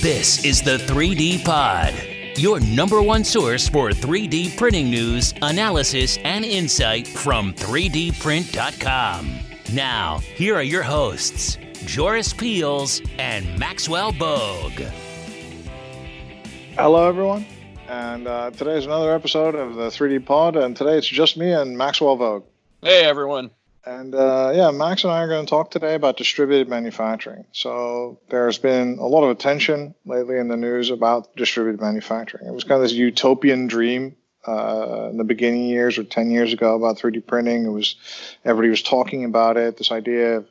This is the 3D Pod, your number one source for 3D printing news, analysis, and insight from 3dprint.com. Now, here are your hosts, Joris Peels and Maxwell Bogue. Hello, everyone. And uh, today is another episode of the 3D Pod, and today it's just me and Maxwell Bogue. Hey, everyone. And uh, yeah, Max and I are going to talk today about distributed manufacturing. So there's been a lot of attention lately in the news about distributed manufacturing. It was kind of this utopian dream uh, in the beginning years or 10 years ago about 3D printing. It was everybody was talking about it. This idea of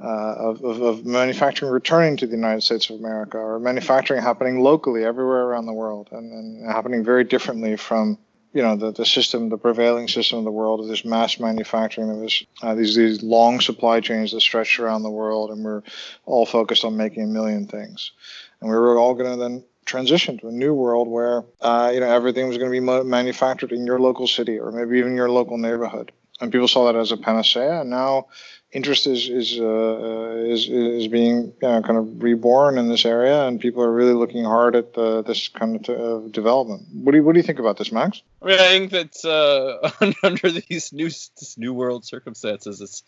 uh, of, of, of, manufacturing returning to the United States of America or manufacturing happening locally everywhere around the world and, and happening very differently from you know the, the system the prevailing system of the world of this mass manufacturing of this uh, these these long supply chains that stretch around the world and we're all focused on making a million things. And we were all going to then transition to a new world where uh, you know everything was going to be manufactured in your local city or maybe even your local neighborhood. And people saw that as a panacea and now interest is is uh, is is being you know, kind of reborn in this area, and people are really looking hard at uh, this kind of development. What do you what do you think about this, Max? I mean, I think that uh, under these new this new world circumstances, it's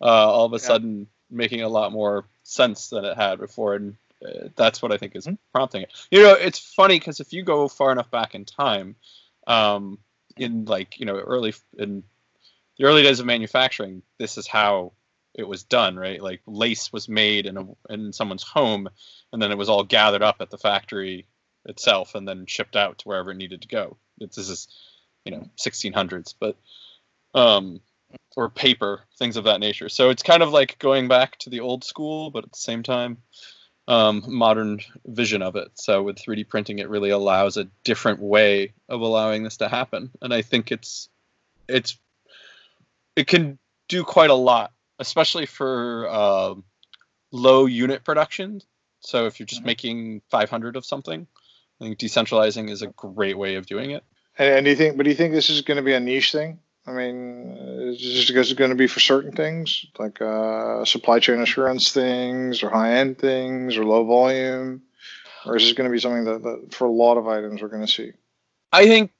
uh, all of a yeah. sudden making a lot more sense than it had before, and uh, that's what I think is mm-hmm. prompting it. You know, it's funny because if you go far enough back in time, um, in like you know early in the early days of manufacturing, this is how it was done, right? Like lace was made in a in someone's home, and then it was all gathered up at the factory itself, and then shipped out to wherever it needed to go. It's, this is, you know, 1600s, but um, or paper, things of that nature. So it's kind of like going back to the old school, but at the same time, um, modern vision of it. So with 3D printing, it really allows a different way of allowing this to happen, and I think it's it's it can do quite a lot especially for uh, low unit production. So if you're just mm-hmm. making 500 of something, I think decentralizing is a great way of doing it. And, and do you think? But do you think this is going to be a niche thing? I mean, is this going to be for certain things like uh, supply chain assurance things, or high end things, or low volume, or is this going to be something that, that for a lot of items we're going to see? I think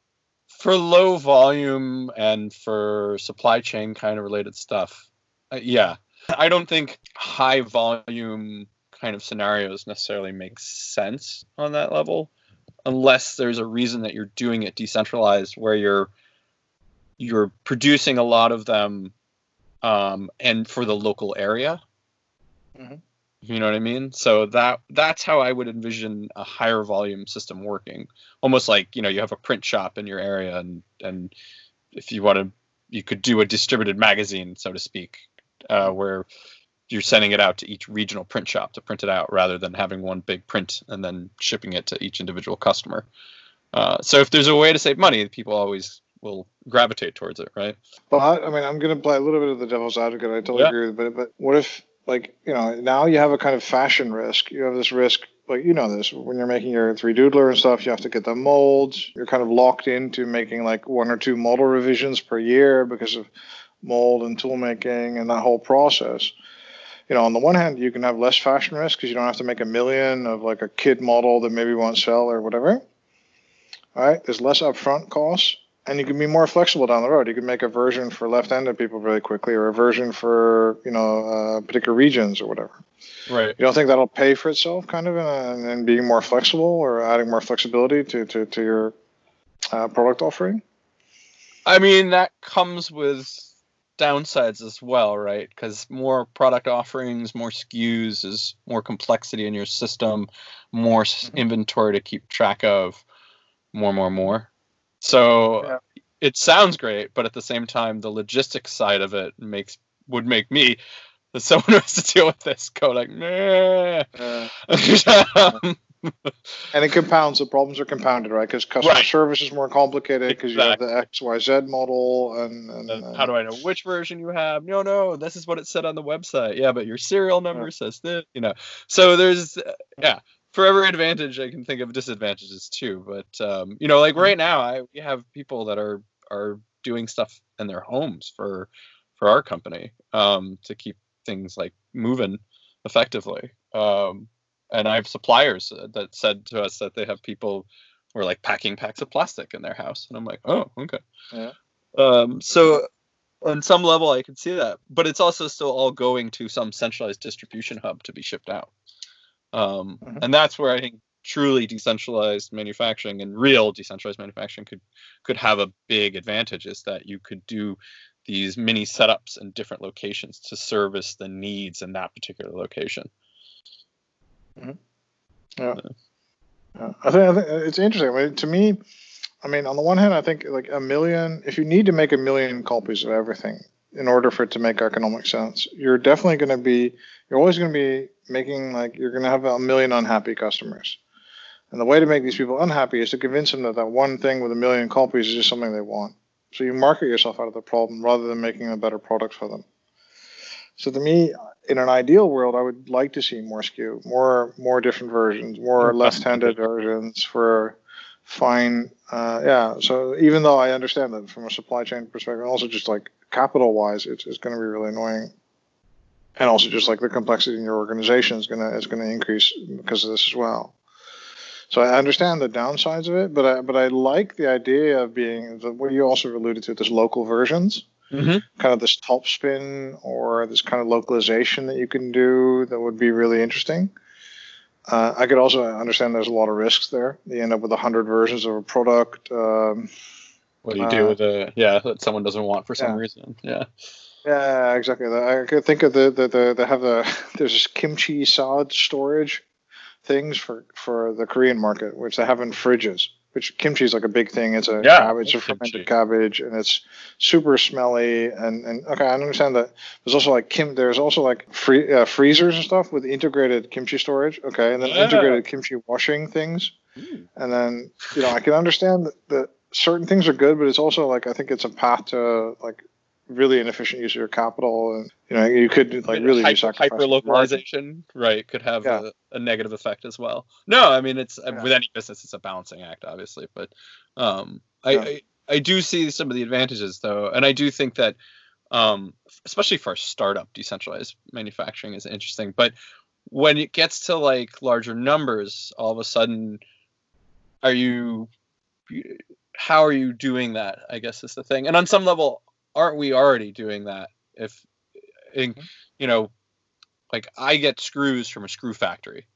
for low volume and for supply chain kind of related stuff, uh, yeah, I don't think high volume kind of scenarios necessarily make sense on that level unless there's a reason that you're doing it decentralized where you're you're producing a lot of them um, and for the local area. Mm-hmm. you know what i mean? So that that's how i would envision a higher volume system working. Almost like you know you have a print shop in your area and and if you want to you could do a distributed magazine so to speak uh, where you're sending it out to each regional print shop to print it out rather than having one big print and then shipping it to each individual customer. Uh, so if there's a way to save money, people always will gravitate towards it, right? Well, I, I mean, I'm going to play a little bit of the devil's advocate. I totally yeah. agree with it. But, but what if, like, you know, now you have a kind of fashion risk. You have this risk, like, you know, this when you're making your 3Doodler and stuff, you have to get the molds. You're kind of locked into making like one or two model revisions per year because of mold and tool making and that whole process. You know, on the one hand, you can have less fashion risk because you don't have to make a million of like a kid model that maybe won't sell or whatever. All right, there's less upfront costs, and you can be more flexible down the road. You can make a version for left-handed people really quickly, or a version for you know uh, particular regions or whatever. Right. You don't think that'll pay for itself, kind of, and, and being more flexible or adding more flexibility to to, to your uh, product offering? I mean, that comes with downsides as well, right? Because more product offerings, more SKUs is more complexity in your system, more mm-hmm. inventory to keep track of, more, more, more. So yeah. it sounds great, but at the same time, the logistics side of it makes would make me, as someone who has to deal with this, go like, nah. Uh, and it compounds. The problems are compounded, right? Because customer right. service is more complicated because exactly. you have the X Y Z model, and, and, and, how do I know which version you have? No, no, this is what it said on the website. Yeah, but your serial number yeah. says this. You know, so there's uh, yeah. For every advantage, I can think of disadvantages too. But um, you know, like mm-hmm. right now, I we have people that are are doing stuff in their homes for for our company um, to keep things like moving effectively. Um, and I have suppliers that said to us that they have people who are like packing packs of plastic in their house, and I'm like, oh, okay. Yeah. Um, so on some level, I can see that, but it's also still all going to some centralized distribution hub to be shipped out, um, Mhm. and that's where I think truly decentralized manufacturing and real decentralized manufacturing could could have a big advantage is that you could do these mini setups in different locations to service the needs in that particular location. Yeah. Yeah. I think, I think it's interesting. I mean, to me, I mean, on the one hand, I think like a million, if you need to make a million copies of everything in order for it to make economic sense, you're definitely going to be, you're always going to be making like, you're going to have a million unhappy customers. And the way to make these people unhappy is to convince them that that one thing with a million copies is just something they want. So you market yourself out of the problem rather than making a better product for them. So to me, in an ideal world, I would like to see more SKU, more more different versions, more More left-handed versions for fine. Uh, yeah. So even though I understand that from a supply chain perspective, and also just like capital-wise, it's, it's going to be really annoying. And also just like the complexity in your organization is gonna is gonna increase because of this as well. So I understand the downsides of it, but I but I like the idea of being the, what you also alluded to, this local versions Mm-hmm. kind of this top spin or this kind of localization that you can do that would be really interesting. Uh, I could also understand there's a lot of risks there. You end up with a hundred versions of a product. Um, What do you do Uh, with a yeah that someone doesn't want for some yeah. reason? Yeah. yeah, exactly. I could think of the the, the they have the there's this kimchi salad storage things for for the Korean market, which they have in fridges. Which kimchi is like a big thing. It's a Yeah, cabbage, a love kimchi. fermented cabbage, and it's super smelly. And, and okay, I understand that. There's also like kim. There's also like free uh, freezers and stuff with integrated kimchi storage. Okay, and then Yeah. integrated kimchi washing things. And then you know I can understand that, that certain things are good, but it's also like I think it's a path to like really inefficient use of your capital, and you know you could like really hyper localization, right, could have Yeah. a, a negative effect as well. No, I mean it's Yeah. with any business, it's a balancing act, obviously, but um, I, Yeah. I I do see some of the advantages though, and I do think that um, especially for a startup, decentralized manufacturing is interesting, but when it gets to like larger numbers, all of a sudden, are you how are you doing that? I guess is the thing. And on some level, aren't we already doing that? If in, you know, like I get screws from a screw factory,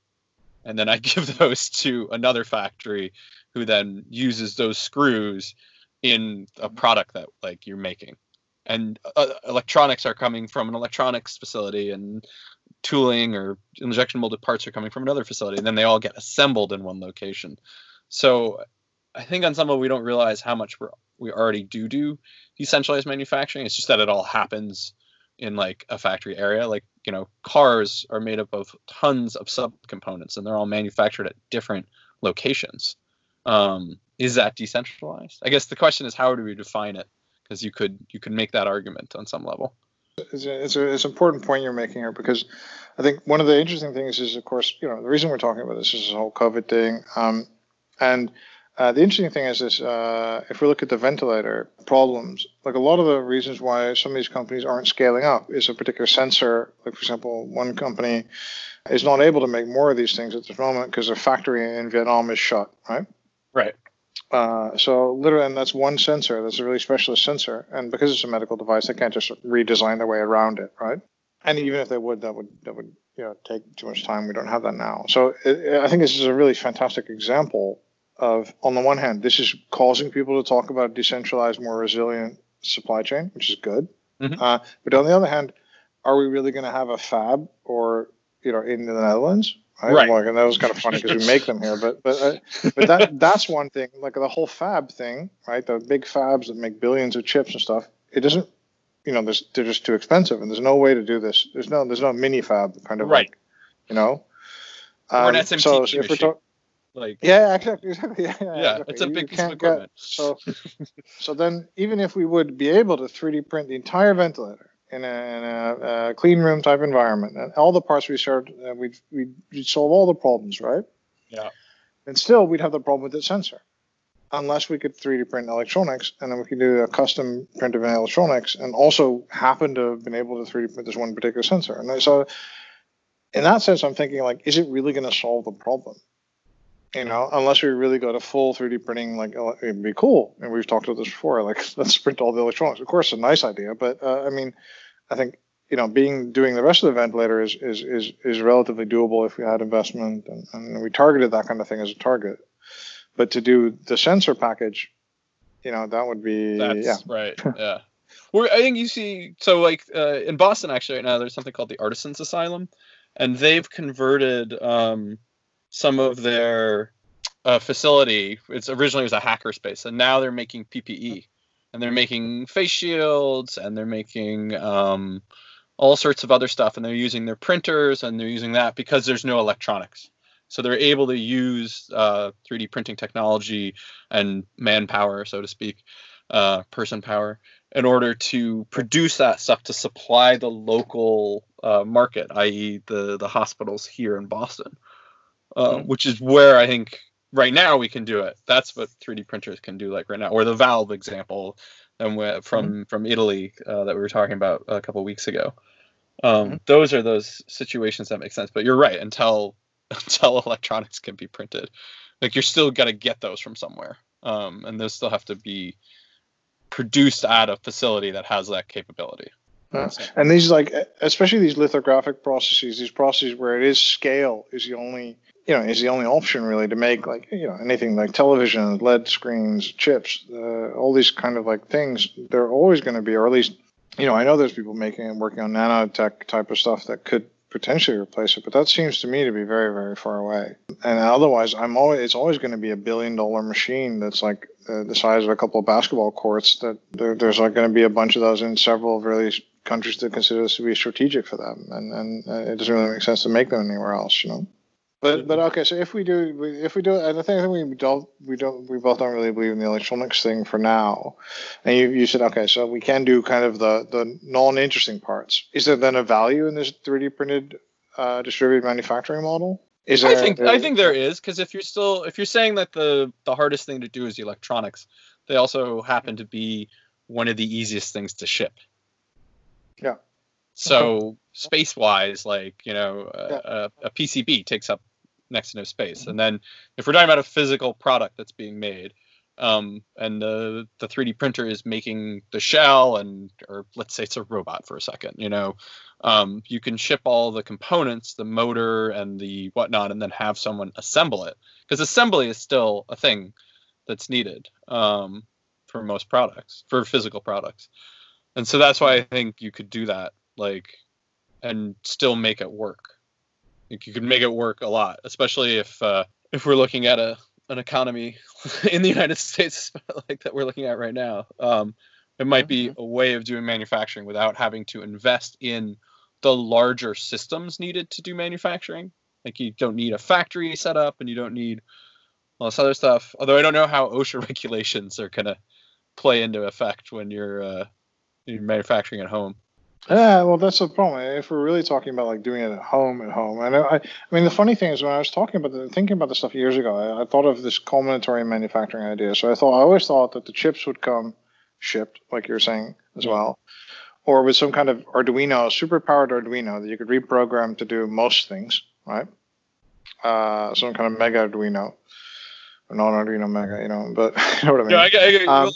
and then I give those to another factory, who then uses those screws in a product that like you're making. And uh, electronics are coming from an electronics facility, and tooling or injection molded parts are coming from another facility, and then they all get assembled in one location. So I think on some level we don't realize how much we're, we already do do decentralized manufacturing. It's just that it all happens in like a factory area. Like you know, cars are made up of tons of subcomponents, and they're all manufactured at different locations. Um, is that decentralized? I guess the question is how do we define it? Because you could you could make that argument on some level. it's a, it's a it's an important point you're making here because I think one of the interesting things is, of course, you know, the reason we're talking about this is this whole COVID thing. Um, and uh, the interesting thing is this: uh, if we look at the ventilator problems, like a lot of the reasons why some of these companies aren't scaling up is a particular sensor. Like, for example, one company is not able to make more of these things at this moment because their factory in Vietnam is shut, right? Right. Uh, so literally, and that's one sensor. That's a really specialist sensor, and because it's a medical device, they can't just redesign their way around it, right? And even if they would, that would that would you know take too much time. We don't have that now. So it, I think this is a really fantastic example of, on the one hand, this is causing people to talk about decentralized, more resilient supply chain, which is good. Mhm. Uh, but on the other hand, are we really going to have a fab or you know in the Netherlands? Right. Like, and that was kind of funny because we make them here, but but uh, but that that's one thing. Like the whole fab thing, right? The big fabs that make billions of chips and stuff. It doesn't, you know, there's, they're just too expensive, and there's no way to do this. There's no there's no mini fab kind of Right. like, you know. Or an Um, SMT so, if we're machine. Like yeah, exactly, exactly. Yeah, yeah, yeah, exactly. it's a big you piece of can't get- so, so then even if we would be able to 3D print the entire ventilator in a, in a, a clean room type environment and all the parts we served, uh, we'd, we'd, we'd solve all the problems, right? Yeah. And still, we'd have the problem with the sensor. Unless we could 3D print electronics, and then we could do a custom print of electronics, and also happen to have been able to 3D print this one particular sensor. And so, in that sense, I'm thinking like, is it really going to solve the problem? You know, unless we really go to full 3D printing, like it'd be cool. And we've talked about this before. Like, let's print all the electronics. Of course, a nice idea, but uh, I mean, I think you know, being doing the rest of the ventilator is is is is relatively doable if we had investment and, and we targeted that kind of thing as a target. But to do the sensor package, you know, that would be That's yeah. right. Yeah. Well, I think you see, so like uh, in Boston actually right now, there's something called the Artisan's Asylum, and they've converted um, some of their uh, facility. It's originally was a hacker space, and now they're making PPE, and they're making face shields, and they're making um, all sorts of other stuff, and they're using their printers, and they're using that because there's no electronics. So they're able to use uh, 3D printing technology and manpower, so to speak, uh, person power, in order to produce that stuff to supply the local uh, market, i.e., the the hospitals here in Boston, uh, Mhm. which is where I think right now we can do it. That's what 3D printers can do, like right now, or the Valve example and we- from from Italy uh, that we were talking about a couple weeks ago. Um, Mhm. Those are those situations that make sense. But you're right. Until until electronics can be printed, like you're still got to get those from somewhere, um, and those still have to be produced at a facility that has that capability. Yeah. And these like, especially these lithographic processes, these processes where it is scale is the only, you know, is the only option really to make like, you know, anything like television, LED screens, chips, uh, all these kind of like things. They're always going to be, or at least, you know, I know there's people making and working on nanotech type of stuff that could potentially replace it, but that seems to me to be very, very far away. And otherwise, I'm always, it's always going to be a billion dollar machine that's like uh, the size of a couple of basketball courts. That there, there's like going to be a bunch of those in several really countries that consider this to be strategic for them, and and uh, it doesn't really make sense to make them anywhere else, you know. But but okay, so if we do if we do and I think, I think we don't we don't we both don't really believe in the electronics thing for now. And you, you said okay, so we can do kind of the the non-interesting parts. Is there then a value in this 3D printed uh, distributed manufacturing model? Is I there, think I think there is because if you're still if you're saying that the the hardest thing to do is electronics, they also happen to be one of the easiest things to ship. Yeah. So space wise, like you know, a, a, a PCB takes up next to no space, and then if we're talking about a physical product that's being made, um, and the the 3D printer is making the shell, and or let's say it's a robot for a second, you know, um, you can ship all the components, the motor and the whatnot, and then have someone assemble it. Because assembly is still a thing that's needed um, for most products, for physical products. And so that's why I think you could do that, like, and still make it work. Like you could make it work a lot, especially if uh, if we're looking at a an economy in the United States like that we're looking at right now. Um, it might be a way of doing manufacturing without having to invest in the larger systems needed to do manufacturing. Like you don't need a factory set up and you don't need all this other stuff. Although I don't know how OSHA regulations are gonna play into effect when you're uh, you're manufacturing at home. Yeah, well, that's the problem. If we're really talking about like doing it at home, at home, I know. I, I mean, the funny thing is, when I was talking about the, thinking about the stuff years ago, I, I thought of this culminatory manufacturing idea. So I thought I always thought that the chips would come shipped, like you're saying as well, or with some kind of Arduino, super powered Arduino that you could reprogram to do most things, right? Uh, some kind of mega Arduino, or non Arduino mega, you know. But you know what I mean? Yeah, I, get- I, Um,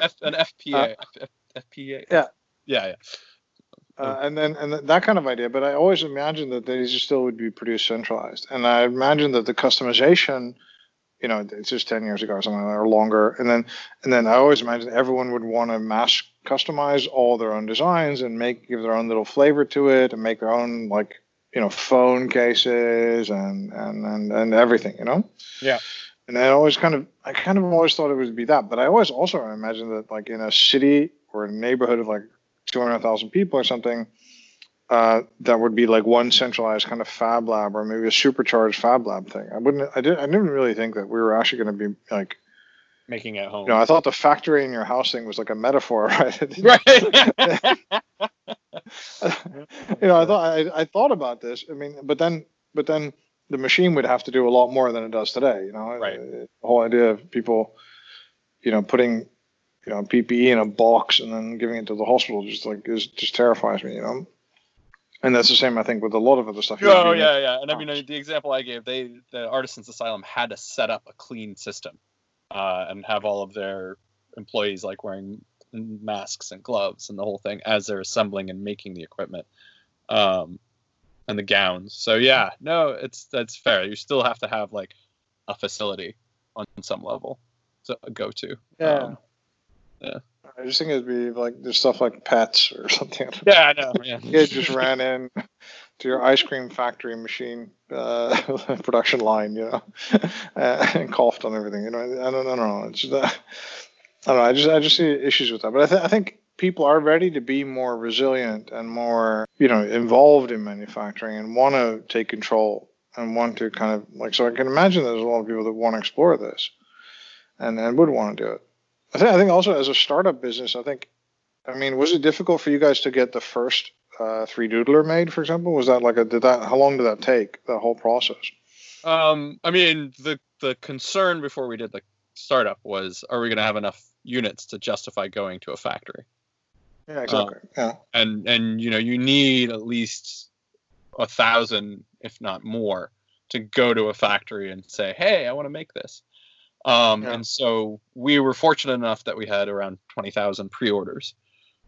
F, an FPA, F, F, FPA. Yeah. yeah, yeah. Uh, and then and th- that kind of idea. But I always imagined that these still would be produced centralized, and I imagined that the customization, you know, it's just ten years ago or something or longer, and then and then I always imagined everyone would want to mass customize all their own designs and make give their own little flavor to it and make their own like you know phone cases and and and, and everything, you know. Yeah. And I always kind of, I kind of always thought it would be that, but I always also imagined that like in a city or a neighborhood of like 200,000 people or something, uh, that would be like one centralized kind of fab lab or maybe a supercharged fab lab thing. I wouldn't, I didn't, I didn't really think that we were actually going to be like, Making it at home. you know, I thought the factory in your house thing was like a metaphor, right? right. you know, I thought, I, I thought about this. I mean, but then, but then the machine would have to do a lot more than it does today. You know, Right. the whole idea of people, you know, putting, you know, PPE in a box and then giving it to the hospital just like is just terrifies me. You know, And that's the same, I think, with a lot of other stuff. Oh yeah, yeah. And I mean, the example I gave, they the Artisan's Asylum had to set up a clean system, uh, and have all of their employees like wearing masks and gloves and the whole thing as they're assembling and making the equipment, um, and the gowns. So yeah, no, it's that's fair. You still have to have like a facility on some level to go to. Yeah. Um, yeah. I just think it'd be like there's stuff like pets or something. Yeah, I know. Yeah. Kid just ran in to your ice cream factory machine uh, production line, you know, uh, and coughed on everything. You know, I don't, I don't know. It's uh, I don't know. I just I just see issues with that. But I, th- I think people are ready to be more resilient and more you know involved in manufacturing and want to take control and want to kind of like so I can imagine there's a lot of people that want to explore this and and would want to do it. I think I think also as a startup business, I think, I mean, was it difficult for you guys to get the first uh, 3Doodler made, for example? Was that like a did that how long did that take the whole process? Um, I mean, the the concern before we did the startup was, are we going to have enough units to justify going to a factory? Yeah, exactly. Um, yeah, and and you know you need at least a thousand, if not more, to go to a factory and say, hey, I want to make this. Um, yeah. And so we were fortunate enough that we had around 20,000 pre-orders.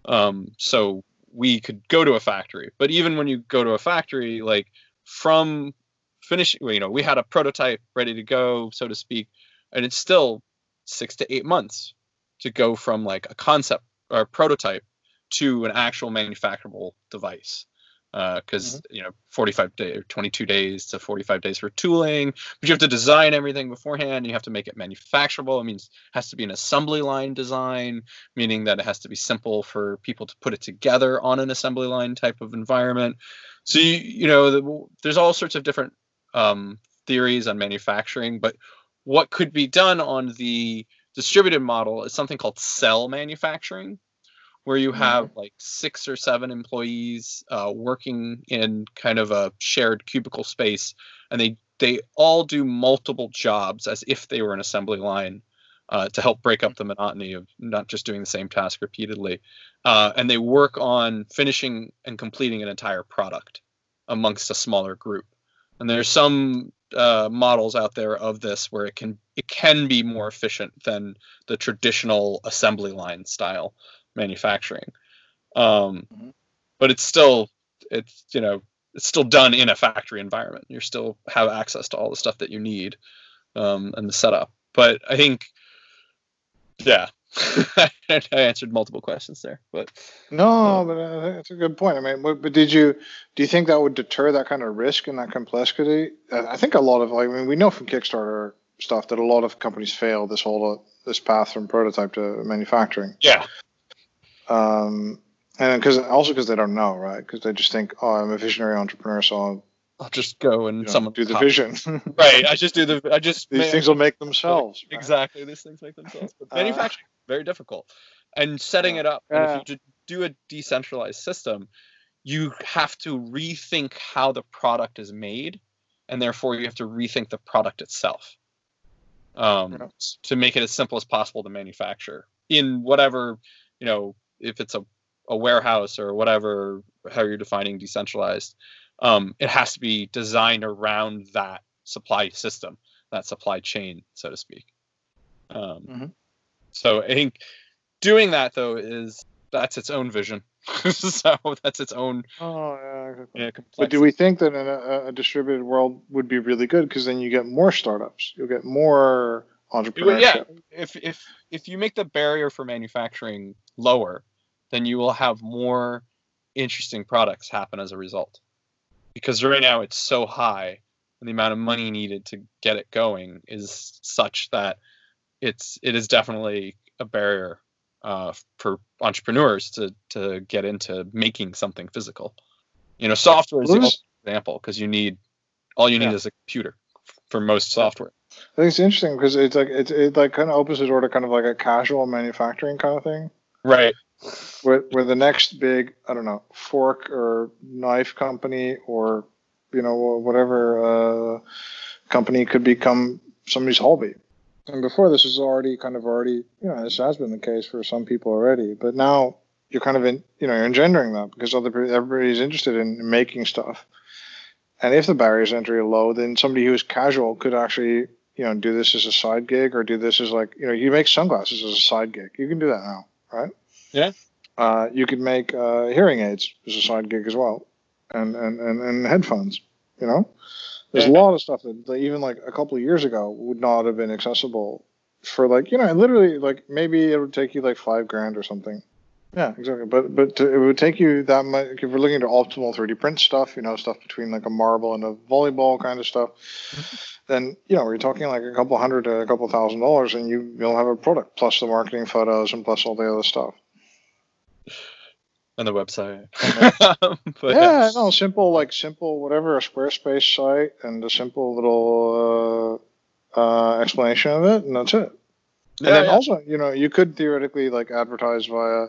Um, so we could go to a factory. But even when you go to a factory, like from finishing, you know, we had a prototype ready to go, so to speak, and it's still six to eight months to go from like a concept or a prototype to an actual manufacturable device because uh, mm-hmm. you know 45 days 22 days to 45 days for tooling but you have to design everything beforehand you have to make it manufacturable. It means it has to be an assembly line design meaning that it has to be simple for people to put it together on an assembly line type of environment. So you, you know the, there's all sorts of different um, theories on manufacturing but what could be done on the distributed model is something called cell manufacturing where you have mm-hmm. like six or seven employees uh, working in kind of a shared cubicle space, and they they all do multiple jobs as if they were an assembly line uh, to help break up the monotony of not just doing the same task repeatedly. Uh, and they work on finishing and completing an entire product amongst a smaller group. And there's some uh, models out there of this where it can it can be more efficient than the traditional assembly line style manufacturing. Um, mm-hmm. But it's still it's you know it's still done in a factory environment. You still have access to all the stuff that you need um, and the setup. But I think, yeah, I answered multiple questions there. But no, but uh, that's a good point. I mean, but, but, did you do you think that would deter that kind of risk and that complexity? I think a lot of like I mean, we know from Kickstarter stuff that a lot of companies fail this whole this path from prototype to manufacturing. Yeah. Um, and because also because they don't know, right? Because they just think, oh, I'm a visionary entrepreneur, so I'll, I'll just go and you know, someone do the vision. right. I just do the. I just these things will make themselves. Right? Exactly. These things make themselves. But uh, manufacturing uh, very difficult, and setting it up. Yeah. If you do a decentralized system, you have to rethink how the product is made, and therefore you have to rethink the product itself. Um, yeah. to make it as simple as possible to manufacture in whatever you know if it's a, a warehouse or whatever, how you're defining decentralized, um, it has to be designed around that supply system, that supply chain, so to speak. Um, mm-hmm. So I think doing that though is that's its own vision. so that's its own. Oh yeah. yeah but do we think that in a, a distributed world would be really good because then you get more startups, you'll get more entrepreneurship. Yeah, if if if you make the barrier for manufacturing lower, then you will have more interesting products happen as a result. Because right now it's so high, and the amount of money needed to get it going is such that it's it is definitely a barrier uh, for entrepreneurs to to get into making something physical. You know, software is the example because you need all you need yeah. is a computer for most software. I think it's interesting because it's like it's it like kind of opens the door to kind of like a casual manufacturing kind of thing. Right. Where where the next big I don't know fork or knife company or you know whatever uh, company could become somebody's hobby. And before this was already kind of already you know this has been the case for some people already, but now you're kind of in, you know, you're engendering that because other everybody's interested in making stuff. And if the barriers entry are low, then somebody who is casual could actually, you know, do this as a side gig or do this as like, you know, you make sunglasses as a side gig. You can do that now, right? Yeah. Uh, you could make uh, hearing aids as a side gig as well, and and and, and headphones. You know, there's yeah. a lot of stuff that, that even like a couple of years ago would not have been accessible for like you know literally like maybe it would take you like five grand or something yeah, exactly. But but to, it would take you that much if we're looking to optimal 3D print stuff, you know, stuff between like a marble and a volleyball kind of stuff. Then you know we're talking like a couple hundred to a couple thousand dollars, and you you'll have a product plus the marketing photos and plus all the other stuff. And the website. but, yeah, no, simple like simple whatever a Squarespace site and a simple little uh, uh, explanation of it, and that's it. Yeah, and then yeah. also, you know, you could theoretically like advertise via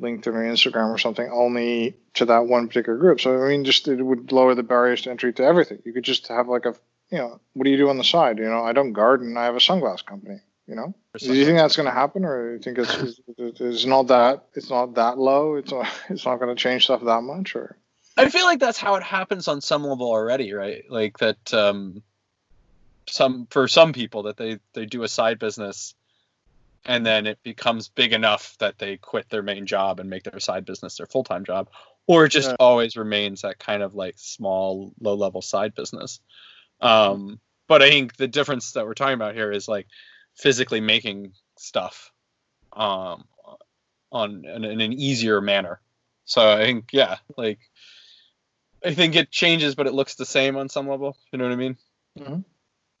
LinkedIn or Instagram or something only to that one particular group. So I mean, just it would lower the barriers to entry to everything. You could just have like a, you know, what do you do on the side? You know, I don't garden. I have a sunglass company. You know, do you think that's going to happen, or do you think it's, it's, it's not that it's not that low? It's not, it's not going to change stuff that much, or? I feel like that's how it happens on some level already, right? Like that. um some for some people that they they do a side business and then it becomes big enough that they quit their main job and make their side business their full-time job or it just yeah. always remains that kind of like small low level side business um, but i think the difference that we're talking about here is like physically making stuff um, on in, in an easier manner so i think yeah like i think it changes but it looks the same on some level you know what i mean mm-hmm.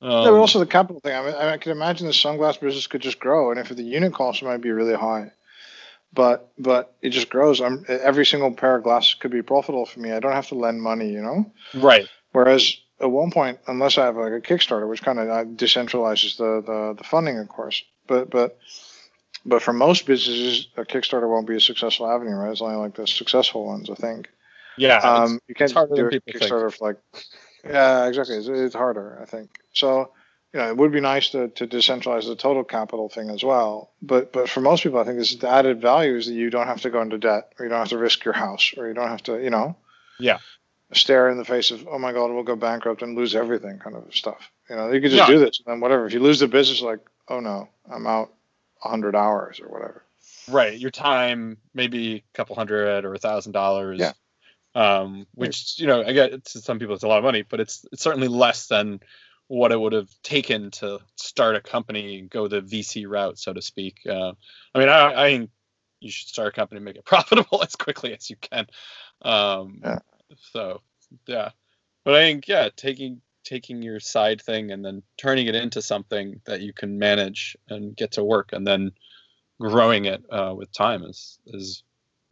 Um, yeah, but also the capital thing. I mean, I can imagine the sunglass business could just grow, and if the unit cost might be really high, but but it just grows. I'm every single pair of glasses could be profitable for me. I don't have to lend money, you know. Right. Whereas at one point, unless I have like a Kickstarter, which kind of uh, decentralizes the, the the funding, of course, but but but for most businesses, a Kickstarter won't be a successful avenue, right? It's only like the successful ones, I think. Yeah. Um, you can't do a Kickstarter think. for like. Yeah, exactly. It's, it's harder, I think. So, you know, it would be nice to, to decentralize the total capital thing as well. But but for most people, I think this the added value is that you don't have to go into debt, or you don't have to risk your house, or you don't have to, you know, yeah, stare in the face of oh my god, we'll go bankrupt and lose everything, kind of stuff. You know, you could just do this, and then whatever. If you lose the business, like oh no, I'm out hundred hours or whatever. Right, your time maybe a couple hundred or a thousand dollars. Yeah. Um, which you know, I get to some people it's a lot of money, but it's it's certainly less than what it would have taken to start a company and go the VC route, so to speak. Uh, I mean, I, I think you should start a company and make it profitable as quickly as you can. Um, yeah. So, yeah, but I think yeah, taking taking your side thing and then turning it into something that you can manage and get to work, and then growing it uh, with time is is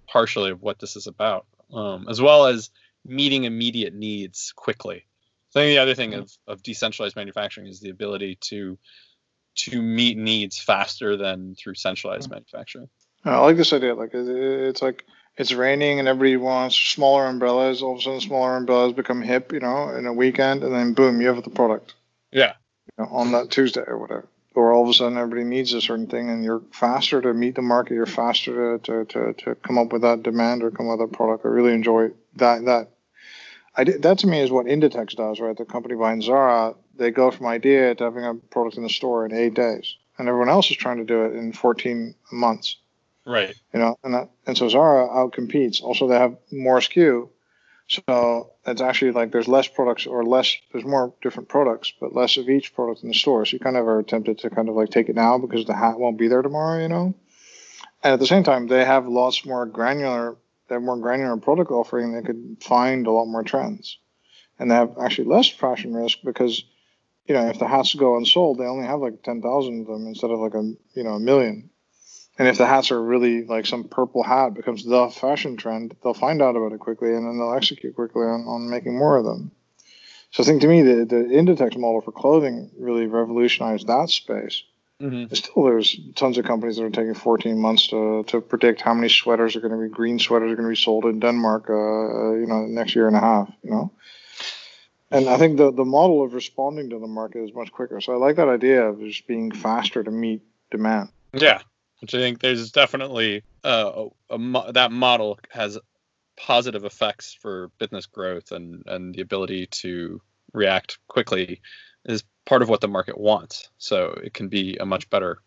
partially what this is about, um, as well as meeting immediate needs quickly. So I think the other thing of, of decentralized manufacturing is the ability to to meet needs faster than through centralized mm-hmm. manufacturing. I like this idea. Like it's like it's raining and everybody wants smaller umbrellas. All of a sudden, smaller umbrellas become hip, you know, in a weekend, and then boom, you have the product. Yeah. You know, on that Tuesday or whatever. Or all of a sudden, everybody needs a certain thing, and you're faster to meet the market. You're faster to, to, to, to come up with that demand or come up with that product. I really enjoy that that I did, that to me is what Inditex does, right? The company behind Zara, they go from idea to having a product in the store in eight days, and everyone else is trying to do it in 14 months. Right. You know, and that, and so Zara outcompetes. Also, they have more SKU, so it's actually like there's less products or less, there's more different products, but less of each product in the store. So you kind of are tempted to kind of like take it now because the hat won't be there tomorrow, you know. And at the same time, they have lots more granular they have more granular product offering, they could find a lot more trends. And they have actually less fashion risk because, you know, if the hats go unsold, they only have like 10,000 of them instead of like a, you know, a million. And if the hats are really like some purple hat becomes the fashion trend, they'll find out about it quickly and then they'll execute quickly on, on making more of them. So I think to me, the, the Inditex model for clothing really revolutionized that space. Mm-hmm. Still, there's tons of companies that are taking 14 months to, to predict how many sweaters are going to be green sweaters are going to be sold in Denmark, uh, uh, you know, next year and a half, you know. And I think the the model of responding to the market is much quicker. So I like that idea of just being faster to meet demand. Yeah, which I think there's definitely uh, a, a that model has positive effects for business growth and and the ability to react quickly is part of what the market wants. So it can be a much better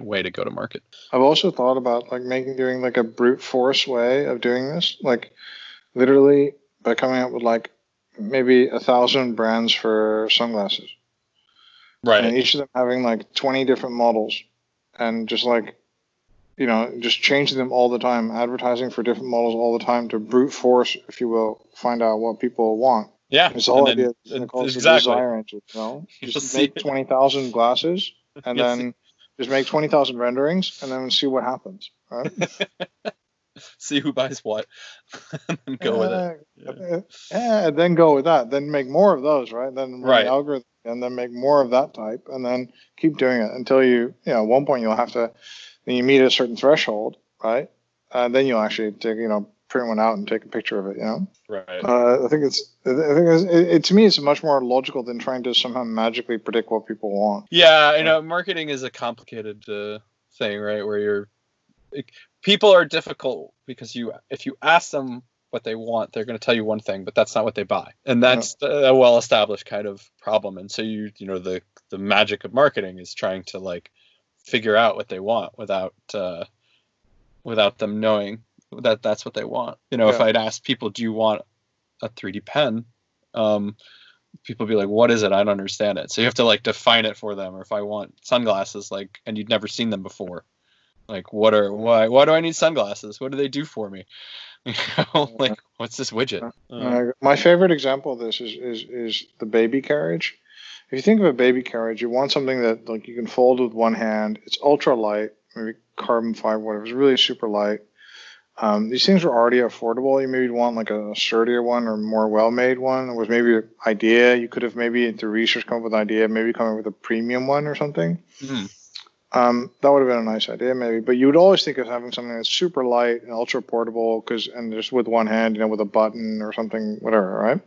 way to go to market. I've also thought about like making doing like a brute force way of doing this, like literally by coming up with like maybe a thousand brands for sunglasses. Right. And each of them having like 20 different models and just like, you know, just changing them all the time, advertising for different models all the time to brute force, if you will, find out what people want. Yeah. It's all idea. then- It's exactly. desire engine, you know? Just make 20,000 glasses and You'll then just make 20,000 renderings and then see what happens, right? see who buys what and then go with it. Yeah. Yeah, and then go with that. Then make more of those, right? Then Right. the algorithm, and then make more of that type, and then keep doing it until you, you know, at one point you'll have to, then you meet a certain threshold, right? And then you'll actually take, you know, print one out and take a picture of it. You know, Right. uh, I think it's, I think it's, it, it, to me, it's much more logical than trying to somehow magically predict what people want. Yeah, you know, marketing is a complicated uh, thing, right? Where you're people are difficult because you if you ask them what they want, they're going to tell you one thing, but that's not what they buy, and that's a well-established kind of problem. And so you you know the the magic of marketing is trying to like figure out what they want without uh, without them knowing that that's what they want. You know, if I'd ask people, do you want a 3D pen? Um, people be like, what is it? I don't understand it. So you have to like define it for them. Or if I want sunglasses, like, and you'd never seen them before, like, what are why why do I need sunglasses? What do they do for me? You know, like, what's this widget? Uh, Uh, my favorite example of this is, is is the baby carriage. If you think of a baby carriage, you want something that like you can fold with one hand. It's ultra light, maybe carbon fiber, whatever. It's really super light. Um, these things are already affordable. You maybe want like a sturdier one or more well-made one. It was maybe an idea. You could have maybe through research come up with an idea, maybe come up with a premium one or something. mhm. Um, that would have been a nice idea, maybe. But you would always think of having something that's super light and ultra portable, because and just with one hand, you know, with a button or something, whatever, right?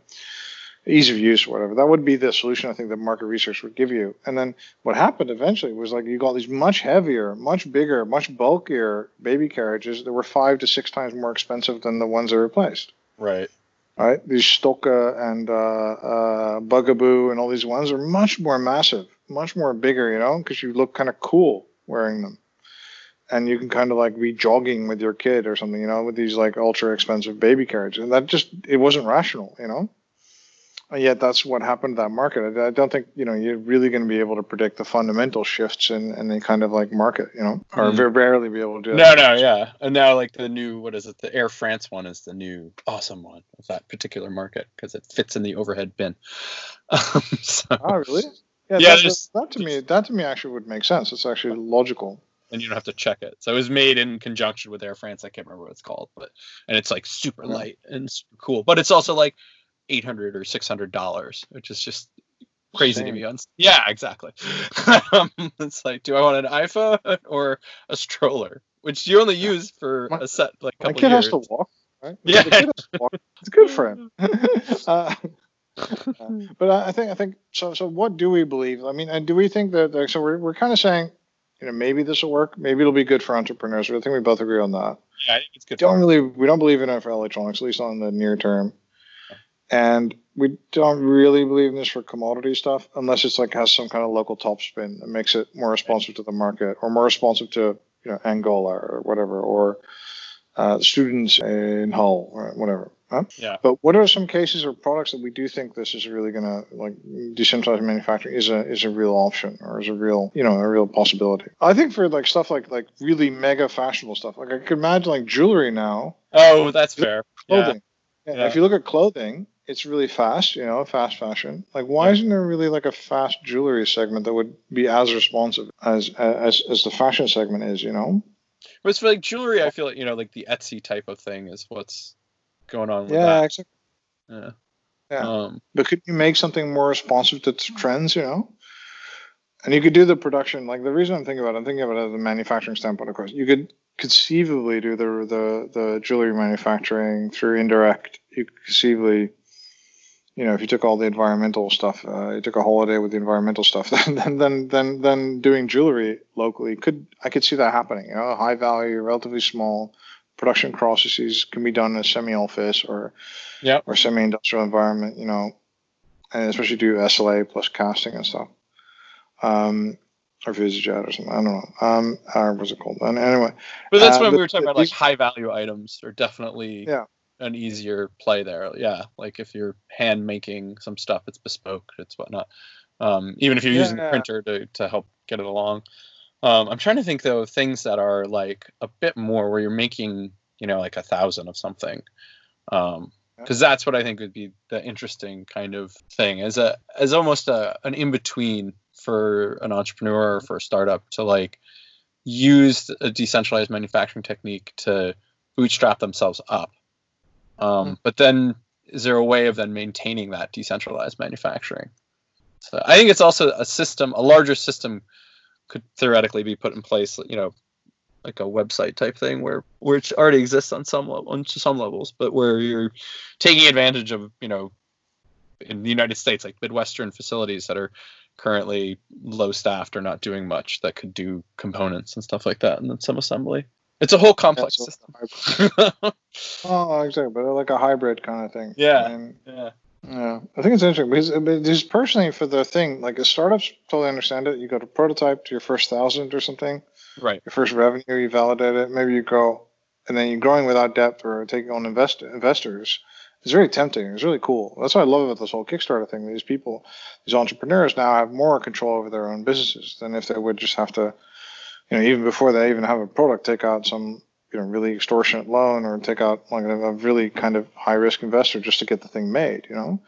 Ease of use, or whatever. That would be the solution I think that market research would give you. And then what happened eventually was like you got these much heavier, much bigger, much bulkier baby carriages that were five to six times more expensive than the ones they replaced. Right. Right? These Stokke and uh, uh, Bugaboo and all these ones are much more massive, much more bigger, you know, because you look kind of cool wearing them. And you can kind of like be jogging with your kid or something, you know, with these like ultra expensive baby carriages. And that just, it wasn't rational, you know? And yet that's what happened to that market. I, I don't think, you know, you're really going to be able to predict the fundamental shifts in, in any kind of like market, you know, or Mm. very rarely be able to do No, that. no, yeah. And now, like the new, what is it? The Air France one is the new awesome one of that particular market because it fits in the overhead bin. Um, so, Oh, really? Yeah, Yeah, that, there's- that, to me, that to me actually would make sense. It's actually logical. and you don't have to check it. So it was made in conjunction with Air France. I can't remember what it's called, but and it's like super light and super cool. But it's also like eight hundred or six hundred dollars, which is just crazy to Same. me. On yeah, exactly. um, it's like, do I want an iPhone or a stroller? Which you only use for My- a set like My couple kid years. has to walk, right? Yeah. Kid has to walk. It's good for him. uh, but I I think I think so. So what do we believe? I mean, and do we think that? Like, so we're we're kind of saying, you know, maybe this will work. Maybe it'll be good for entrepreneurs. I think we both agree on that. yeah, I think it's good. Don't really we don't believe in it for electronics, at least on the near term. And we don't really believe in this for commodity stuff unless it's like has some kind of local top spin that makes it more responsive to the market or more responsive to you know Angola or whatever or uh, students in Hull or whatever. Huh? Yeah. But what are some cases or products that we do think this is really gonna like decentralized manufacturing is a is a real option or is a real you know a real possibility? I think for like stuff like like really mega fashionable stuff, like I could imagine like jewelry now, Oh, that's fair. Clothing. Yeah. Yeah. If you look at clothing, it's really fast, you know, fast fashion. Like, why isn't there really like a fast jewelry segment that would be as responsive as as as the fashion segment is? You know? But it's for like jewelry. I feel like you know, like the Etsy type of thing is what's going on with Yeah, that. exactly. Yeah. Yeah. Um, But could you make something more responsive to trends? You know? And you could do the production. Like the reason I'm thinking about, it, I'm thinking about it as a manufacturing standpoint. Of course, you could conceivably do the the the jewelry manufacturing through indirect. You could conceivably you know, if you took all the environmental stuff, uh, you took a holiday with the environmental stuff, then then then then doing jewelry locally could I could see that happening. You know, high value, relatively small production processes can be done in a semi office or yeah or semi industrial environment. You know, and especially do SLA plus casting and stuff. Um, or VisiJet or something. I don't know. Um, or what's it called? And anyway, but that's uh, when we were talking the- about like high value items are definitely Yeah. An easier play there. Yeah, like if you're hand making some stuff, it's bespoke, it's whatnot. Um, even if you're using the printer to to help get it along. Um, I'm trying to think though of things that are like a bit more where you're making you know like a thousand of something. Um, because that's what I think would be the interesting kind of thing as a as almost a an in between for an entrepreneur or for a startup to like use a decentralized manufacturing technique to bootstrap themselves up. Um, But then, is there a way of then maintaining that decentralized manufacturing? So I think it's also a system, a larger system could theoretically be put in place. You know, like a website type thing where which already exists on some level, on some levels, but where you're taking advantage of you know in the United States like Midwestern facilities that are currently low staffed or not doing much that could do components and stuff like that and then some assembly. It's a whole complex system. Oh, exactly, but like a hybrid kind of thing. Yeah. And, yeah. yeah, I think it's interesting because just personally for the thing, like the startups totally understand it. You go to prototype to your first thousand or something, Right. your first revenue, you validate it. Maybe you go, and then you're growing without depth or taking on invest- investors. It's very tempting. It's really cool. That's what I love about this whole Kickstarter thing. These people, these entrepreneurs now have more control over their own businesses than if they would just have to, you know, even before they even have a product, take out some, you know, really extortionate loan or take out like a, really kind of high risk investor just to get the thing made. You know,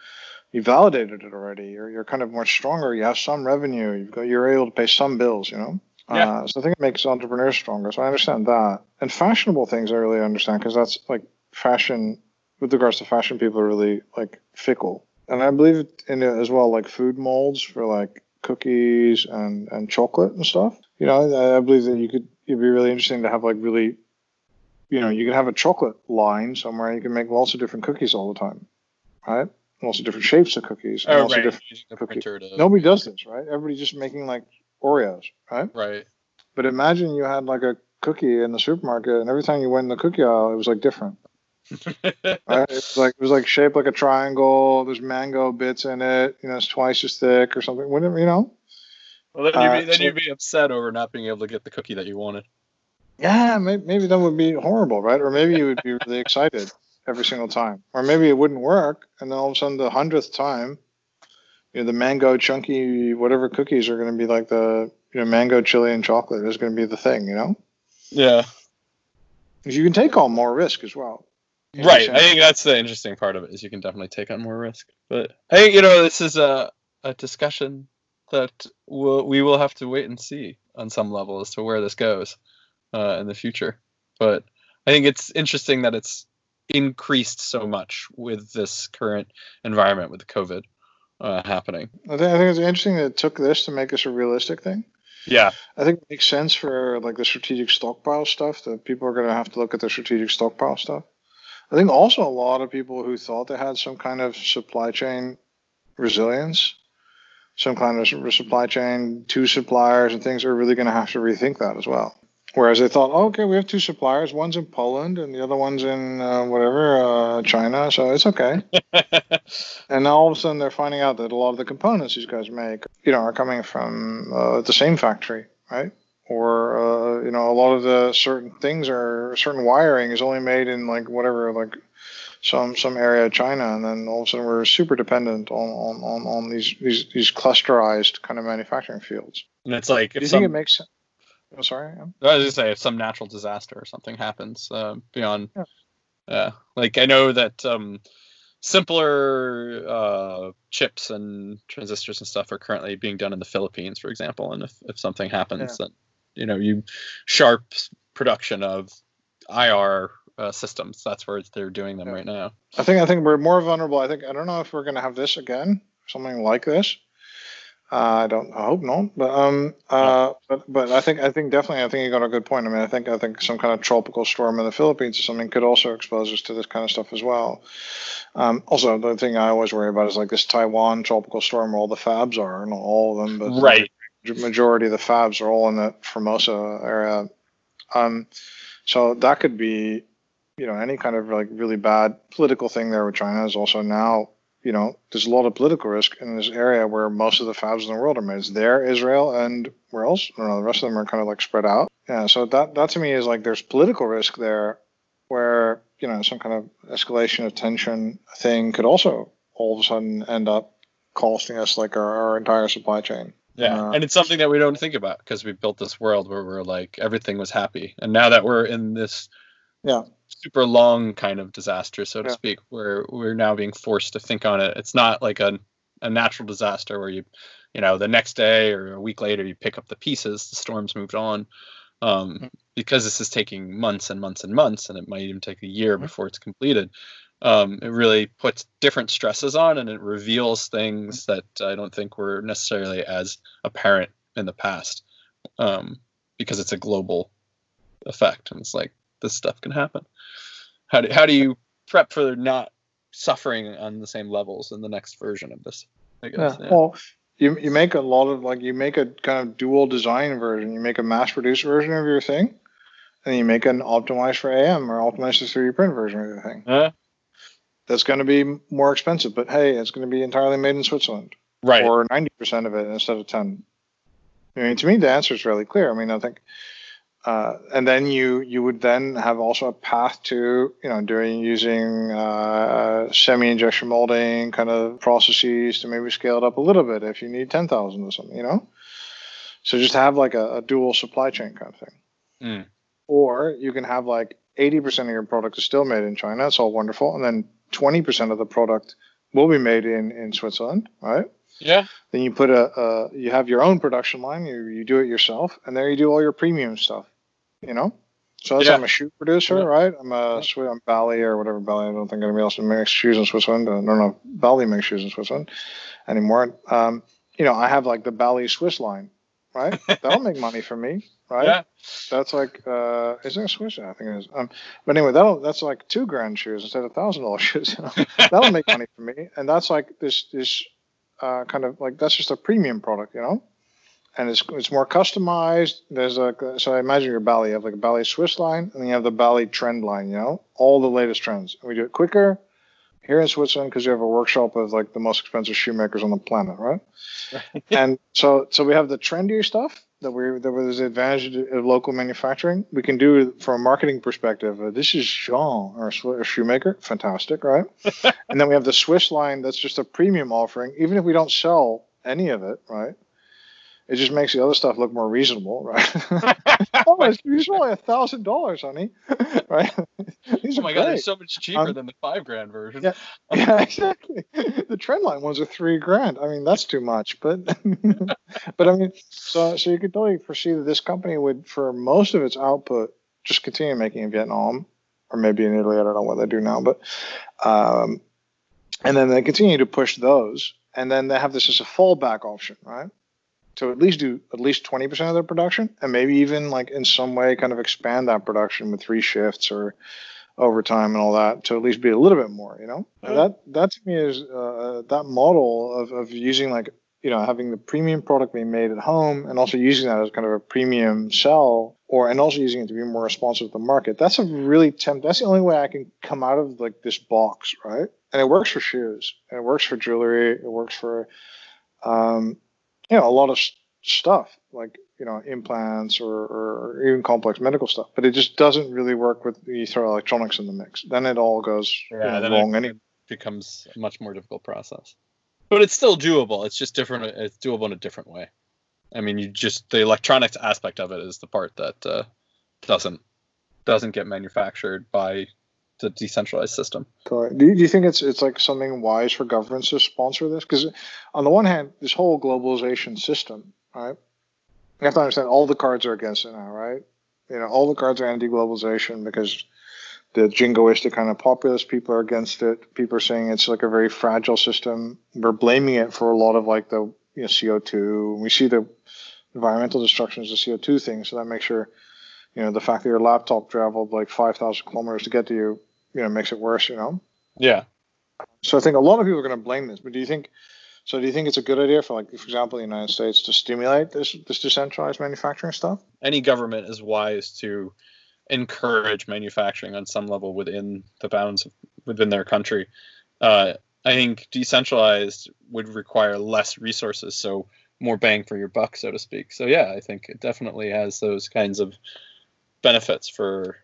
you validated it already. You're you're kind of more stronger. You have some revenue. You've got you're able to pay some bills. You know. Yeah. Uh, so I think it makes entrepreneurs stronger. So I understand that. And fashionable things I really understand because that's like fashion. With regards to fashion, people are really like fickle, and I believe in it as well. Like food molds for like cookies and and chocolate and stuff. You know, I, I believe that you could. It'd be really interesting to have like really. You know, you can have a chocolate line somewhere. You can make lots of different cookies all the time, right? Lots of different shapes of cookies. and Oh, lots of right. different Using the to, Nobody does this, right? Everybody's just making like Oreos, right? Right. But imagine you had like a cookie in the supermarket, and every time you went in the cookie aisle, it was like different. Right? It was like it was like shaped like a triangle. There's mango bits in it. You know, it's twice as thick or something. Whatever, you know. well, then, you'd Uh, be, then so- you'd be upset over not being able to get the cookie that you wanted. Yeah, maybe, maybe that would be horrible, right? Or maybe you would be really excited every single time, or maybe it wouldn't work, and then all of a sudden the hundredth time, you know, the mango chunky whatever cookies are going to be like the you know mango chili and chocolate is going to be the thing, you know. Yeah. you can take on more risk as well. Right. I think that's the interesting part of it is you can definitely take on more risk. But I think you know this is a a discussion that we'll, we will have to wait and see on some level as to where this goes uh, in the future. But I think it's interesting that it's increased so much with this current environment with the COVID uh, happening. I think, I think it's interesting that it took this to make this a realistic thing. Yeah. I think it makes sense for like the strategic stockpile stuff that people are going to have to look at the strategic stockpile stuff. I think also a lot of people who thought they had some kind of supply chain resilience, some kind of supply chain, two suppliers and things are really going to have to rethink that as well. Whereas they thought, oh, okay, we have two suppliers, one's in Poland and the other one's in uh, whatever uh, China, so it's okay. And now all of a sudden they're finding out that a lot of the components these guys make, you know, are coming from uh, the same factory, right? Or uh, you know, a lot of the certain things are certain wiring is only made in like whatever, like some some area of China, and then all of a sudden we're super dependent on on, on, on these, these these clusterized kind of manufacturing fields. and it's like Do you some, think it makes sense? Oh, sorry. yeah. I was just say if some natural disaster or something happens uh, beyond, Yeah. yeah, like I know that um, simpler uh, chips and transistors and stuff are currently being done in the Philippines, for example. And if, if something happens, then you know you sharp production of IR uh, systems. That's where they're doing them Yeah. right now. I think I think we're more vulnerable. I think I don't know if we're going to have this again, something like this. Uh, I don't. I hope not. But um. Uh. But but I think I think definitely I think you got a good point. I mean I think I think some kind of tropical storm in the Philippines or something could also expose us to this kind of stuff as well. Um. Also, the thing I always worry about is like this Taiwan tropical storm where all the fabs are, not all of them, but right. The majority of the fabs are all in the Formosa area. Um. So that could be, you know, any kind of like really bad political thing there with China is also now you know, there's a lot of political risk in this area where most of the fabs in the world are made. It's there, Israel, and where else? I don't know. The rest of them are kind of like spread out. Yeah. So that that to me is like there's political risk there, where you know some kind of escalation of tension thing could also all of a sudden end up costing us like our, our entire supply chain. Yeah, uh, and it's something that we don't think about because we built this world where we're like everything was happy, and now that we're in this yeah super long kind of disaster, so to yeah. speak, where we're now being forced to think on it. It's not like a a natural disaster where you, you know, the next day or a week later you pick up the pieces. The storm's moved on. Um, mm-hmm. Because this is taking months and months and months, and it might even take a year mm-hmm. before it's completed. Um, it really puts different stresses on, and it reveals things mm-hmm. that I don't think were necessarily as apparent in the past. Um, because it's a global effect, and it's like this stuff can happen. How do how do you prep for not suffering on the same levels in the next version of this? I guess. Yeah. yeah. Well, you you make a lot of like you make a kind of dual design version. You make a mass produced version of your thing, and you make an optimized for AM or optimized to 3D print version of your thing. Uh, That's going to be more expensive, but hey, it's going to be entirely made in Switzerland. Right. Or 90% of it instead of 10. I mean, to me, the answer is really clear. I mean, I think uh, and then you you would then have also a path to you know doing using uh, semi injection molding kind of processes to maybe scale it up a little bit if you need 10,000 or something you know so just have like a, a dual supply chain kind of thing mm. or you can have like 80% of your product is still made in China it's all wonderful and then 20% of the product will be made in in Switzerland right yeah. Then you put a, a, you have your own production line. You you do it yourself, and there you do all your premium stuff you know. So yeah. I'm a shoe producer, yeah. right? I'm a yeah. I'm Bally or whatever Bally. I don't think anybody else makes shoes in Switzerland. I don't know Bally makes shoes in Switzerland anymore. Um, you know, I have like the Bally Swiss line, right? That'll make money for me, right? Yeah. That's like, uh, is there a Swiss? I think it is. Um, but anyway, that'll that's like two grand shoes instead of thousand dollar shoes. You know? that'll make money for me, and that's like this this uh, kind of like that's just a premium product, you know and it's, it's more customized. There's a so I imagine your Bally, you have like a Bally Swiss line, and then you have the Bally trend line. You know, all the latest trends. And we do it quicker here in Switzerland because you have a workshop of like the most expensive shoemakers on the planet, right? and so so we have the trendier stuff that we that was the advantage of local manufacturing. We can do from a marketing perspective. Uh, this is Jean, our, our shoemaker, fantastic, right? and then we have the Swiss line that's just a premium offering, even if we don't sell any of it, right? It just makes the other stuff look more reasonable, right? oh, it's, it's only a thousand dollars, honey. right? These oh my god, they're so much cheaper um, than the five grand version. Yeah, yeah, exactly. The trendline ones are three grand. I mean, that's too much, but but I mean, so so you could totally foresee that this company would, for most of its output, just continue making in Vietnam or maybe in Italy. I don't know what they do now, but um, and then they continue to push those, and then they have this as a fallback option, right? To at least do at least 20% of their production and maybe even like in some way kind of expand that production with three shifts or overtime and all that to at least be a little bit more you know? That that to me is uh, that model of, of using like you know having the premium product being made at home and also using that as kind of a premium sell or and also using it to be more responsive to the market that's a really tempt that's the only way i can come out of like this box right? And it works for shoes. And it works for jewelry. It works for um, you know a lot of stuff like you know implants or, or even complex medical stuff but it just doesn't really work with you throw electronics in the mix then it all goes yeah, you know, wrong it anyway. becomes a much more difficult process but it's still doable it's just different it's doable in a different way i mean you just the electronics aspect of it is the part that uh, doesn't doesn't get manufactured by the decentralized system. Do you, do you think it's it's like something wise for governments to sponsor this? Because on the one hand, this whole globalization system, right? You have to understand all the cards are against it now, right? You know, all the cards are anti-globalization because the jingoistic kind of populist people are against it. People are saying it's like a very fragile system. We're blaming it for a lot of like the you know CO2. We see the environmental destruction as a CO2 thing, so that makes sure you know the fact that your laptop traveled like 5,000 kilometers to get to you, you know, makes it worse. You know. Yeah. So I think a lot of people are going to blame this, but do you think? So do you think it's a good idea for, like, for example, the United States to stimulate this this decentralized manufacturing stuff? Any government is wise to encourage manufacturing on some level within the bounds of, within their country. Uh, I think decentralized would require less resources, so more bang for your buck, so to speak. So yeah, I think it definitely has those kinds of benefits for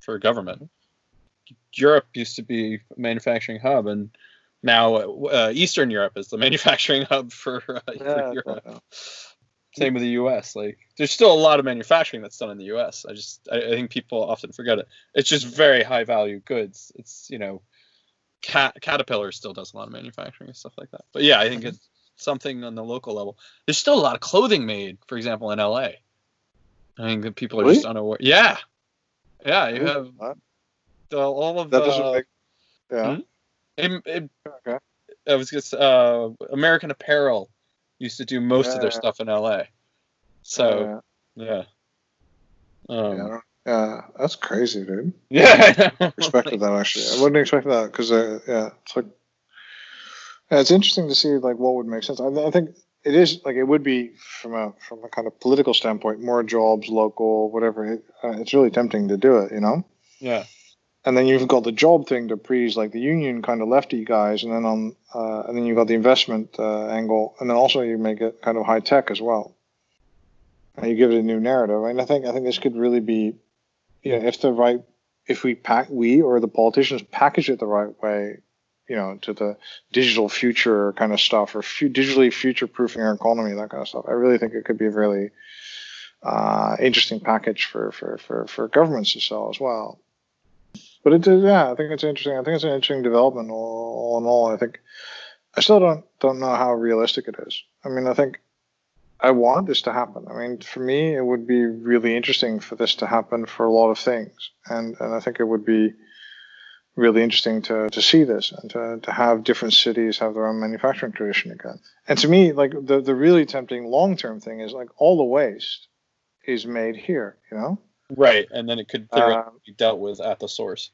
for government. Europe used to be a manufacturing hub, and now uh, Eastern Europe is the manufacturing hub for, uh, yeah, for Europe. Same with the U.S. Like, there's still a lot of manufacturing that's done in the U.S. I just, I, I think people often forget it. It's just very high value goods. It's, you know, Cat, Caterpillar still does a lot of manufacturing and stuff like that. But yeah, I think it's something on the local level. There's still a lot of clothing made, for example, in L.A. I think that people are really? just unaware. Yeah, yeah, you have all of that the, doesn't make. Yeah. Hmm? It, it, okay. I was just uh, American Apparel used to do most yeah, of their yeah. stuff in LA. So yeah. Um, yeah. yeah, that's crazy, dude. Yeah, I expected that actually. I wouldn't expect that because uh, yeah, it's like yeah, it's interesting to see like what would make sense. I, I, think it is like it would be from a from a kind of political standpoint, more jobs, local, whatever. It, uh, it's really tempting to do it, you know. Yeah and then you've got the job thing to please like the union kind of lefty guys, and then on uh, and then you've got the investment uh, angle, and then also you make it kind of high tech as well. And you give it a new narrative, and I think I think this could really be, you know, if the right, if we pack we or the politicians package it the right way, you know, to the digital future kind of stuff or fu- digitally future proofing our economy, that kind of stuff. I really think it could be a really uh, interesting package for, for, for, for governments to sell as well but it's yeah, I think it's interesting. I think it's an interesting development all, all in all. I think I still don't don't know how realistic it is. I mean, I think I want this to happen. I mean, for me, it would be really interesting for this to happen for a lot of things, and and I think it would be really interesting to to see this and to to have different cities have their own manufacturing tradition again. And to me, like the the really tempting long term thing is like all the waste is made here. You know Right, and then it could um, be dealt with at the source.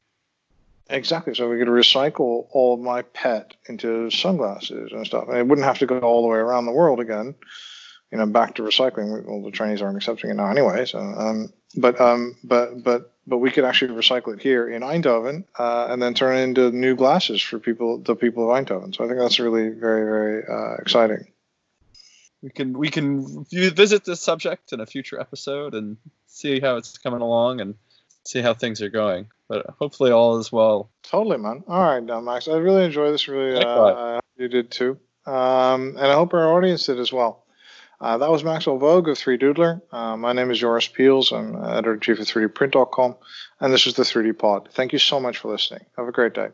Exactly. So we could recycle all of my pet into sunglasses and stuff. And it wouldn't have to go all the way around the world again. You know, back to recycling. Well, the Chinese aren't accepting it now anyway. So, um, but um, but but but we could actually recycle it here in Eindhoven uh, and then turn it into new glasses for people, the people of Eindhoven. So I think that's really very very uh, exciting we can we can visit this subject in a future episode and see how it's coming along and see how things are going. But hopefully all is well. Totally, man. All right, now Max. I really enjoy this. Really, uh, you did too, um, and I hope our audience did as well. Uh, that was Maxwell Bogue of 3Doodler. Uh, my name is Joris Peels. I'm editor in chief of 3dprint.com, and this is the 3D Pod. Thank you so much for listening. Have a great day.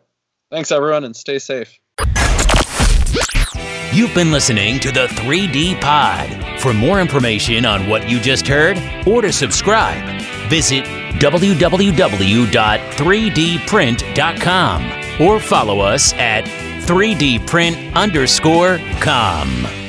Thanks, everyone, and stay safe. You've been listening to the 3D Pod. For more information on what you just heard or to subscribe, visit www.3dprint.com or follow us at 3dprint underscore com.